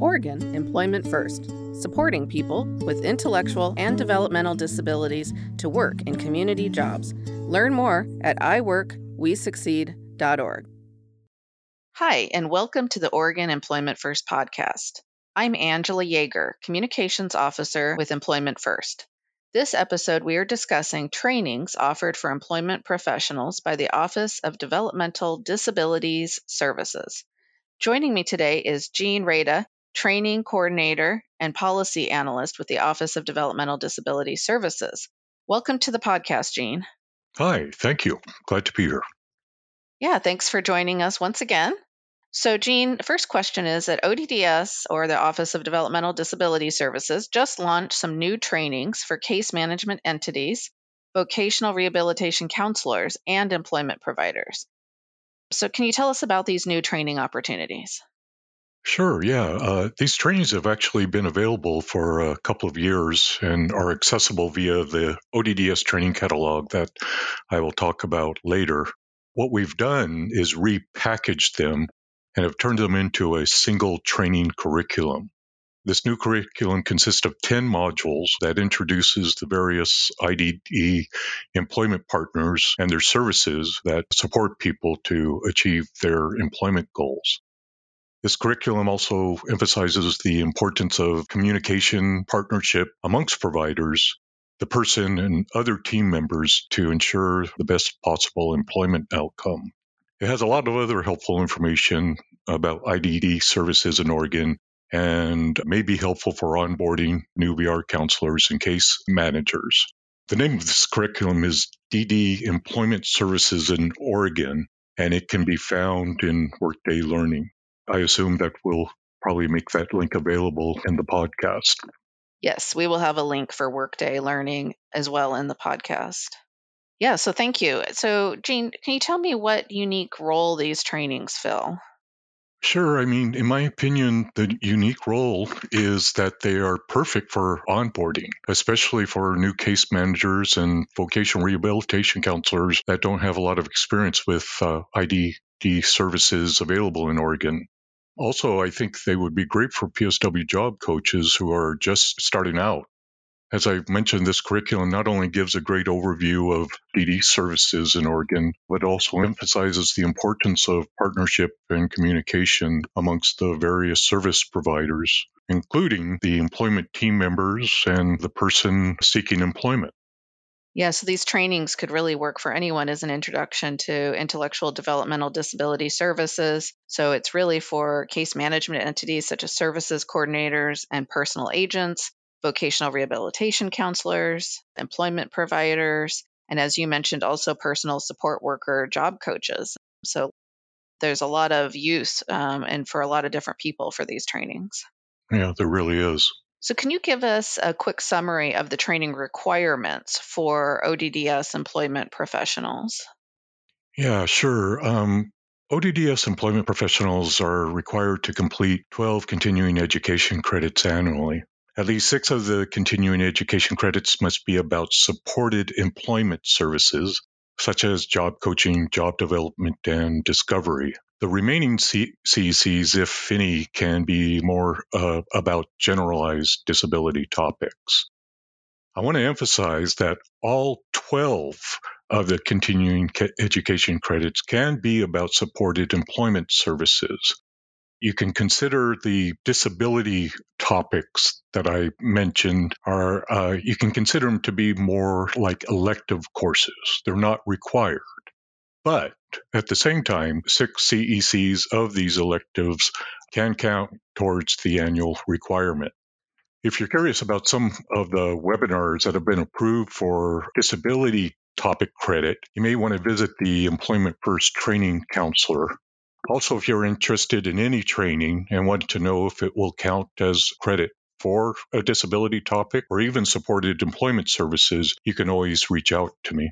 Oregon Employment First, supporting people with intellectual and developmental disabilities to work in community jobs. Learn more at iworkwesucceed.org. Hi, and welcome to the Oregon Employment First podcast. I'm Angela Yeager, Communications Officer with Employment First. This episode, we are discussing trainings offered for employment professionals by the Office of Developmental Disabilities Services. Joining me today is Gene Rada, training coordinator, and policy analyst with the Office of Developmental Disability Services. Welcome to the podcast, Gene. Hi, thank you. Glad to be here. Yeah, thanks for joining us once again. So, Gene, first question is that ODDS, or the Office of Developmental Disability Services, just launched some new trainings for case management entities, vocational rehabilitation counselors, and employment providers. So, can you tell us about these new training opportunities? Sure, yeah. Uh, these trainings have actually been available for a couple of years and are accessible via the ODDS training catalog that I will talk about later. What we've done is repackaged them and have turned them into a single training curriculum. This new curriculum consists of 10 modules that introduces the various IDD employment partners and their services that support people to achieve their employment goals. This curriculum also emphasizes the importance of communication partnership amongst providers, the person, and other team members to ensure the best possible employment outcome. It has a lot of other helpful information about IDD services in Oregon and may be helpful for onboarding new VR counselors and case managers. The name of this curriculum is DD Employment Services in Oregon, and it can be found in Workday Learning. I assume that we'll probably make that link available in the podcast. Yes, we will have a link for Workday Learning as well in the podcast. Yeah, so thank you. So, Gene, can you tell me what unique role these trainings fill? Sure. I mean, in my opinion, the unique role is that they are perfect for onboarding, especially for new case managers and vocational rehabilitation counselors that don't have a lot of experience with uh, IDD services available in Oregon. Also, I think they would be great for PSW job coaches who are just starting out. As I mentioned, this curriculum not only gives a great overview of DD services in Oregon, but also emphasizes the importance of partnership and communication amongst the various service providers, including the employment team members and the person seeking employment. Yeah, so these trainings could really work for anyone as an introduction to intellectual developmental disability services. So it's really for case management entities such as services coordinators and personal agents, vocational rehabilitation counselors, employment providers, and as you mentioned, also personal support worker job coaches. So there's a lot of use um, and for a lot of different people for these trainings. Yeah, there really is. So, can you give us a quick summary of the training requirements for ODDS employment professionals? Yeah, sure. Um, ODDS employment professionals are required to complete 12 continuing education credits annually. At least six of the continuing education credits must be about supported employment services, such as job coaching, job development, and discovery. The remaining C- CECs, if any, can be more uh, about generalized disability topics. I want to emphasize that all 12 of the continuing education credits can be about supported employment services. You can consider the disability topics that I mentioned are, uh, you can consider them to be more like elective courses. They're not required. But at the same time, six CECs of these electives can count towards the annual requirement. If you're curious about some of the webinars that have been approved for disability topic credit, you may want to visit the Employment First Training Calendar. Also, if you're interested in any training and want to know if it will count as credit for a disability topic or even supported employment services, you can always reach out to me.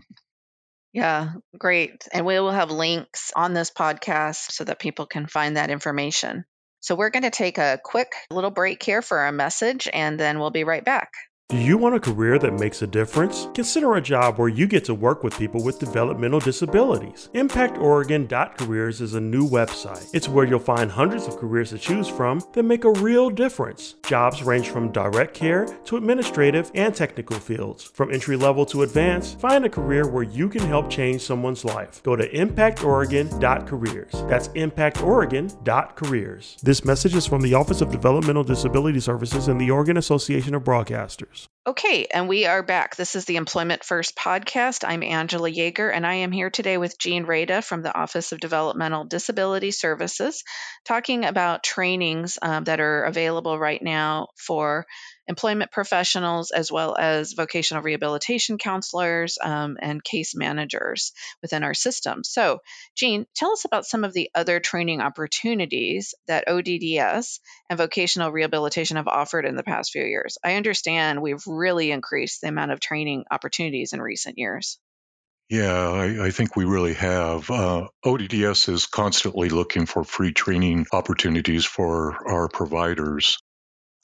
Yeah, great. And we will have links on this podcast so that people can find that information. So we're going to take a quick little break here for a message and then we'll be right back. Do you want a career that makes a difference? Consider a job where you get to work with people with developmental disabilities. ImpactOregon.careers is a new website. It's where you'll find hundreds of careers to choose from that make a real difference. Jobs range from direct care to administrative and technical fields. From entry level to advanced, find a career where you can help change someone's life. Go to ImpactOregon.careers. That's ImpactOregon.careers. This message is from the Office of Developmental Disability Services and the Oregon Association of Broadcasters. Okay, and we are back. This is the Employment First podcast. I'm Angela Yeager, and I am here today with Gene Rada from the Office of Developmental Disability Services, talking about trainings um, that are available right now for employment professionals as well as vocational rehabilitation counselors um, and case managers within our system. So, Gene, tell us about some of the other training opportunities that ODDS and vocational rehabilitation have offered in the past few years. I understand we've really increased the amount of training opportunities in recent years. Yeah, I, I, think we really have. Uh, ODDS is constantly looking for free training opportunities for our providers.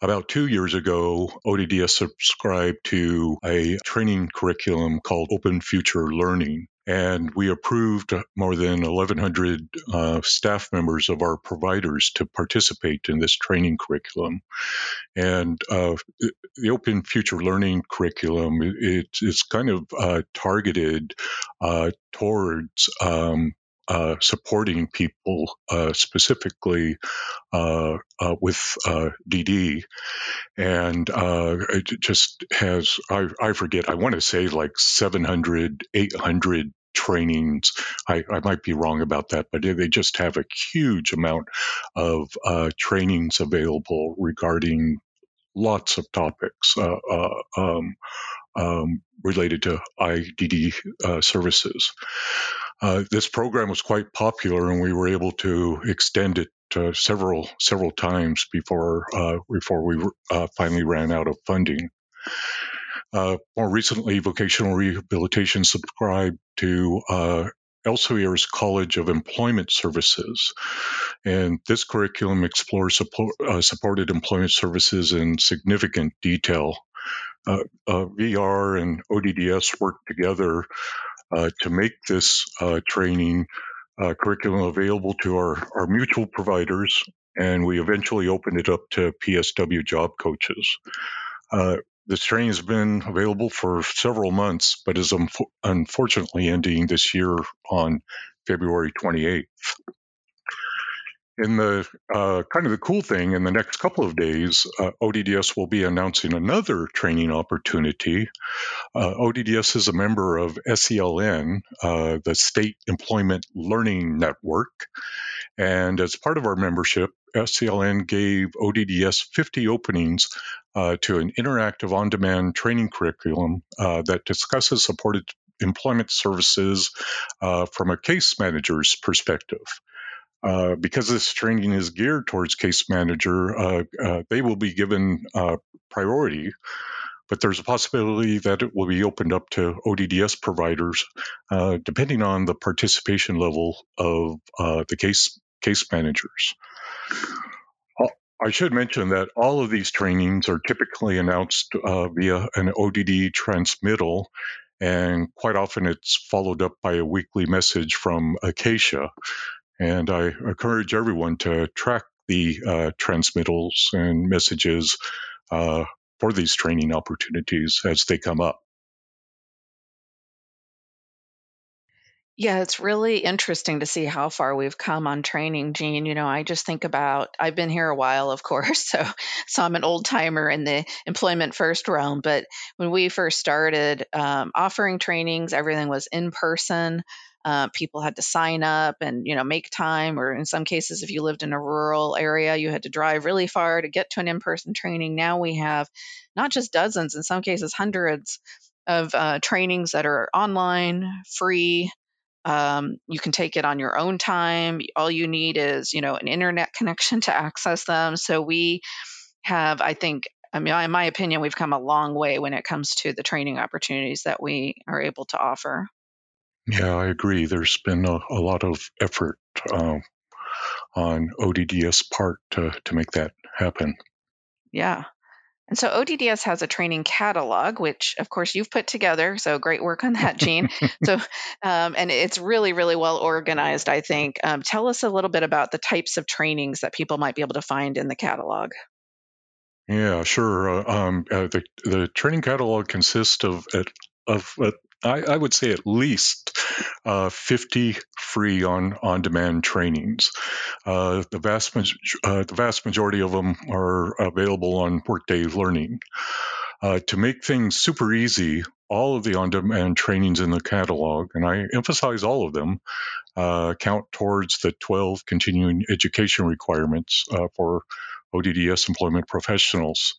About two years ago, ODDS subscribed to a training curriculum called Open Future Learning. And we approved more than 1,100 uh, staff members of our providers to participate in this training curriculum. And uh, the Open Future Learning curriculum, it, it's kind of uh, targeted uh, towards um, uh, supporting people uh, specifically uh, uh with DD, uh, and uh, it just has I, I forget I want to say like 700 800 trainings. I, I, might be wrong about that, but they just have a huge amount of trainings available regarding lots of topics. Um, um, related to IDD services. Uh, this program was quite popular, and we were able to extend it uh, several several times before uh, before we uh, finally ran out of funding. Uh, more recently, vocational rehabilitation subscribed to Elsevier's College of Employment Services. And this curriculum explores support, uh, supported employment services in significant detail. Uh, uh, VR and ODDS work together to make this uh, training uh, curriculum available to our, our mutual providers, and we eventually opened it up to PSW job coaches. Uh, this training has been available for several months, but is unfortunately ending this year on February 28th. In the uh, kind of the cool thing, in the next couple of days, uh, ODDS will be announcing another training opportunity. Uh, ODDS is a member of SELN, uh, the State Employment Learning Network. And as part of our membership, SELN gave ODDS 50 openings uh, to an interactive on demand training curriculum uh, that discusses supported employment services from a case manager's perspective. Uh, because this training is geared towards case manager, uh, uh, they will be given uh, priority. But there's a possibility that it will be opened up to ODDS providers, uh, depending on the participation level of the case case managers. I should mention that all of these trainings are typically announced via an ODD transmittal, and quite often it's followed up by a weekly message from Acacia. And I encourage everyone to track the uh, transmittals and messages uh, for these training opportunities as they come up. Yeah, it's really interesting to see how far we've come on training, Gene. You know, I just think about I've been here a while, of course, so so I'm an old timer in the employment first realm. But when we first started um, offering trainings, everything was in person. Uh, people had to sign up and you know make time, or in some cases, if you lived in a rural area, you had to drive really far to get to an in-person training. Now we have not just dozens, in some cases, hundreds of uh, trainings that are online, free. Um, you can take it on your own time. All you need is you know an internet connection to access them. So we have, I think, I mean, in my opinion, we've come a long way when it comes to the training opportunities that we are able to offer. Yeah, I agree. There's been a, a lot of effort uh, on ODDS part to, to make that happen. Yeah. And so ODDS has a training catalog, which of course you've put together. So great work on that, Gene. so, um, and it's really, really well organized, I think. Um, tell us a little bit about the types of trainings that people might be able to find in the catalog. Yeah, sure. Uh, um, uh, the the training catalog consists of of uh, I, I, would say at least uh, 50 free on on demand trainings. Uh, the vast uh, the vast majority of them are available on Workday Learning. Uh, to make things super easy, all of the on demand trainings in the catalog, and I emphasize all of them, uh, count towards the 12 continuing education requirements uh, for ODDS employment professionals.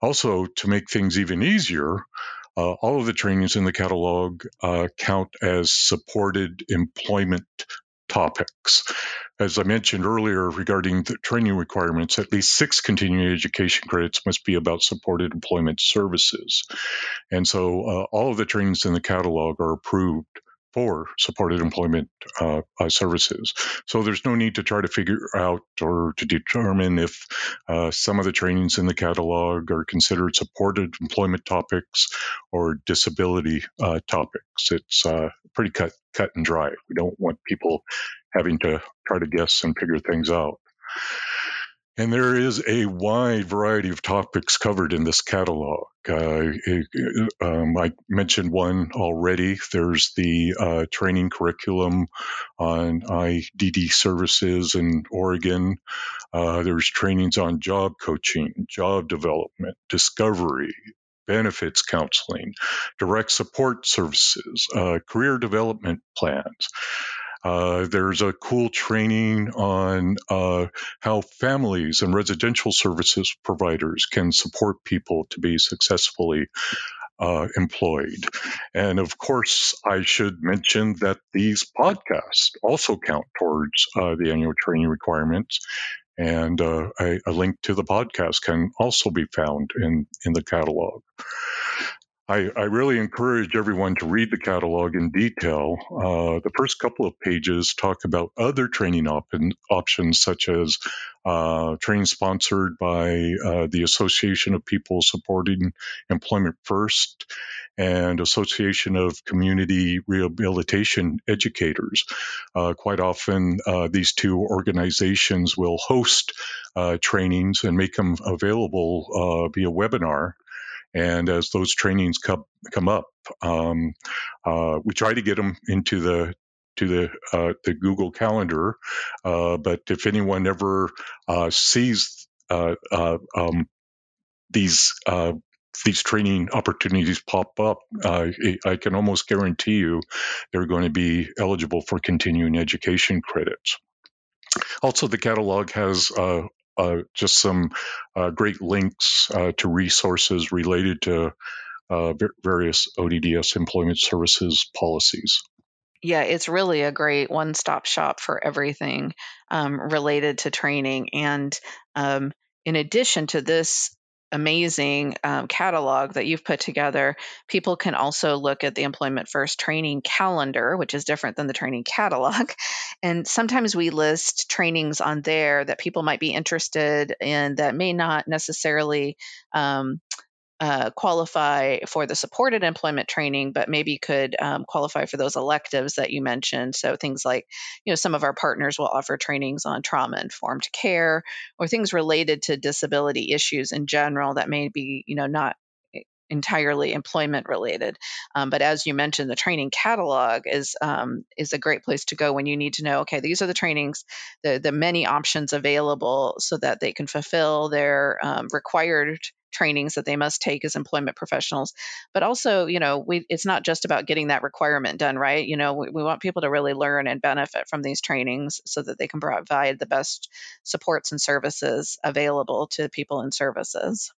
Also, to make things even easier, uh, all of the trainings in the catalog uh, count as supported employment topics. As I mentioned earlier regarding the training requirements, at least six continuing education credits must be about supported employment services. And so uh, all of the trainings in the catalog are approved for supported employment uh, uh, services. So there's no need to try to figure out or to determine if uh, some of the trainings in the catalog are considered supported employment topics or disability uh, topics. It's uh, pretty cut cut and dry. We don't want people having to try to guess and figure things out. And there is a wide variety of topics covered in this catalog. Uh, um, I mentioned one already. There's the uh, training curriculum on IDD services in Oregon. Uh, there's trainings on job coaching, job development, discovery, benefits counseling, direct support services, uh, career development plans. Uh, there's a cool training on uh, how families and residential services providers can support people to be successfully uh, employed. And of course, I should mention that these podcasts also count towards uh, the annual training requirements. And uh, a, a link to the podcast can also be found in, in the catalog. I, I, really encourage everyone to read the catalog in detail. Uh, the first couple of pages talk about other training op- options, such as uh, training sponsored by uh, the Association of People Supporting Employment First and Association of Community Rehabilitation Educators. Uh, quite often, uh, these two organizations will host uh, trainings and make them available via webinar. And as those trainings come come up, um, uh, we try to get them into the to the uh, the Google Calendar. Uh, but if anyone ever uh, sees uh, uh, um, these these training opportunities pop up, I can almost guarantee you they're going to be eligible for continuing education credits. Also, the catalog has uh, uh, just some uh, great links uh, to resources related to uh, various ODDS employment services policies. Yeah, it's really a great one stop shop for everything um, related to training. And um, in addition to this amazing um, catalog that you've put together, people can also look at the Employment First training calendar, which is different than the training catalog. And sometimes we list trainings on there that people might be interested in that may not necessarily um, uh, qualify for the supported employment training, but maybe could um, qualify for those electives that you mentioned. So things like, you know, some of our partners will offer trainings on trauma informed care or things related to disability issues in general that may be, you know, not entirely employment related. Um, but as you mentioned, the training catalog is um, is a great place to go when you need to know. Okay, these are the trainings, the the many options available, so that they can fulfill their um, required trainings that they must take as employment professionals but also you know we it's not just about getting that requirement done right you know we, we want people to really learn and benefit from these trainings so that they can provide the best supports and services available to people in services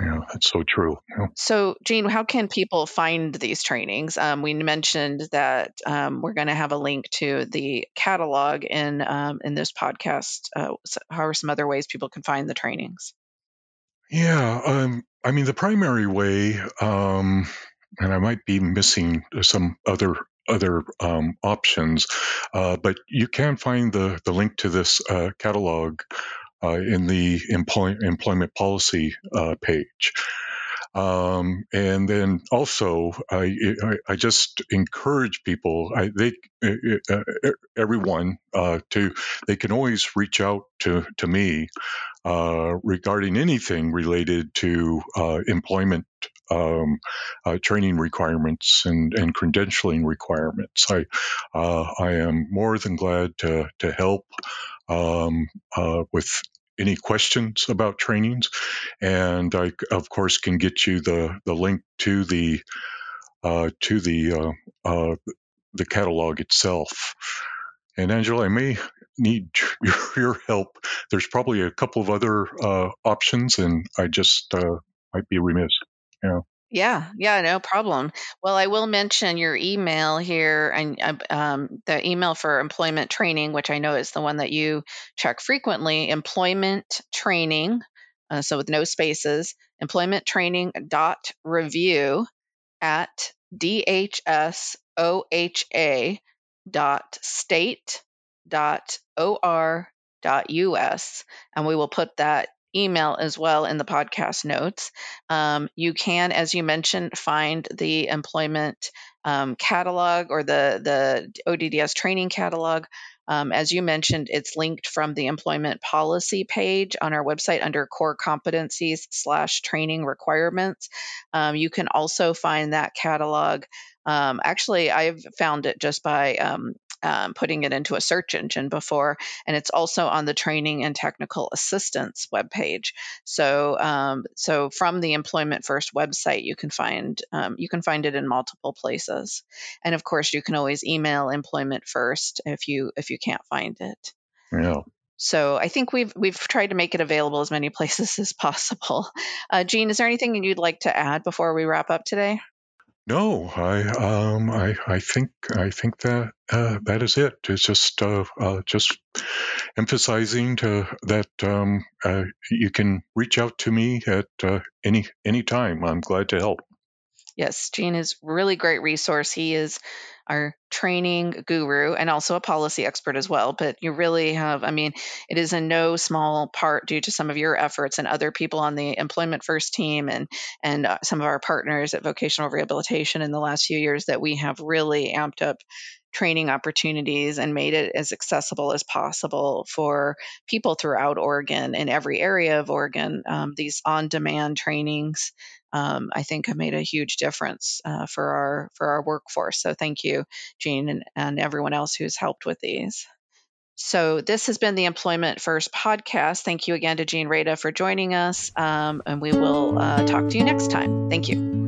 yeah, that's so true. Yeah. So, Gene, how can people find these trainings? Um, we mentioned that um, we're going to have a link to the catalog in um, in this podcast. Uh, so how are some other ways people can find the trainings? Yeah, um, I mean, the primary way, um, and I might be missing some other other um, options, uh, but you can find the the link to this uh, catalog in the employ- employment policy uh, page. Um, and then also, I, I, I, just encourage people, I, they, uh, uh everyone, uh, to, they can always reach out to, to me uh, regarding anything related to uh, employment um, uh, training requirements and, and, credentialing requirements. I, I am more than glad to, to help um, with any questions about trainings. And I, of course, can get you the, the link to the uh, to the uh, uh, the catalog itself. And Angela, I may need your, help. There's probably a couple of other uh, options, and I just uh, might be remiss. Yeah. Yeah, yeah, no problem. Well, I will mention your email here and uh, um, the email for employment training, which I know is the one that you check frequently employment training. Uh, so with no spaces, employment training dot review at dhsoha dot state dot or dot us. And we will put that email as well in the podcast notes. Um, you can, as you mentioned, find the employment um, catalog or the the ODDS training catalog. Um, as you mentioned, it's linked from the employment policy page on our website under core competencies slash training requirements. Um, you can also find that catalog um, actually, I've found it just by um, um, putting it into a search engine before, and it's also on the training and technical assistance webpage. So, um, so from the Employment First website, you can find um, you can find it in multiple places, and of course, you can always email Employment First if you if you can't find it. Yeah. So I think we've we've tried to make it available as many places as possible. Uh, Gene, is there anything you'd like to add before we wrap up today? No, I um I I think I think that uh, that is it. It's just uh, uh, just emphasizing to that um, uh, you can reach out to me at uh, any any time. I'm glad to help. Yes, Gene is really great resource. He is our training guru and also a policy expert as well. But you really have, I mean, it is in no small part due to some of your efforts and other people on the Employment First team and and uh, some of our partners at Vocational Rehabilitation in the last few years that we have really amped up training opportunities and made it as accessible as possible for people throughout Oregon in every area of Oregon. Um, these on demand trainings, um, I think, have made a huge difference uh, for our for our workforce. So thank you, Gene, and, and everyone else who's helped with these. So, this has been the Employment First podcast. Thank you again to Gene Rada for joining us, um, and we will uh, talk to you next time. Thank you.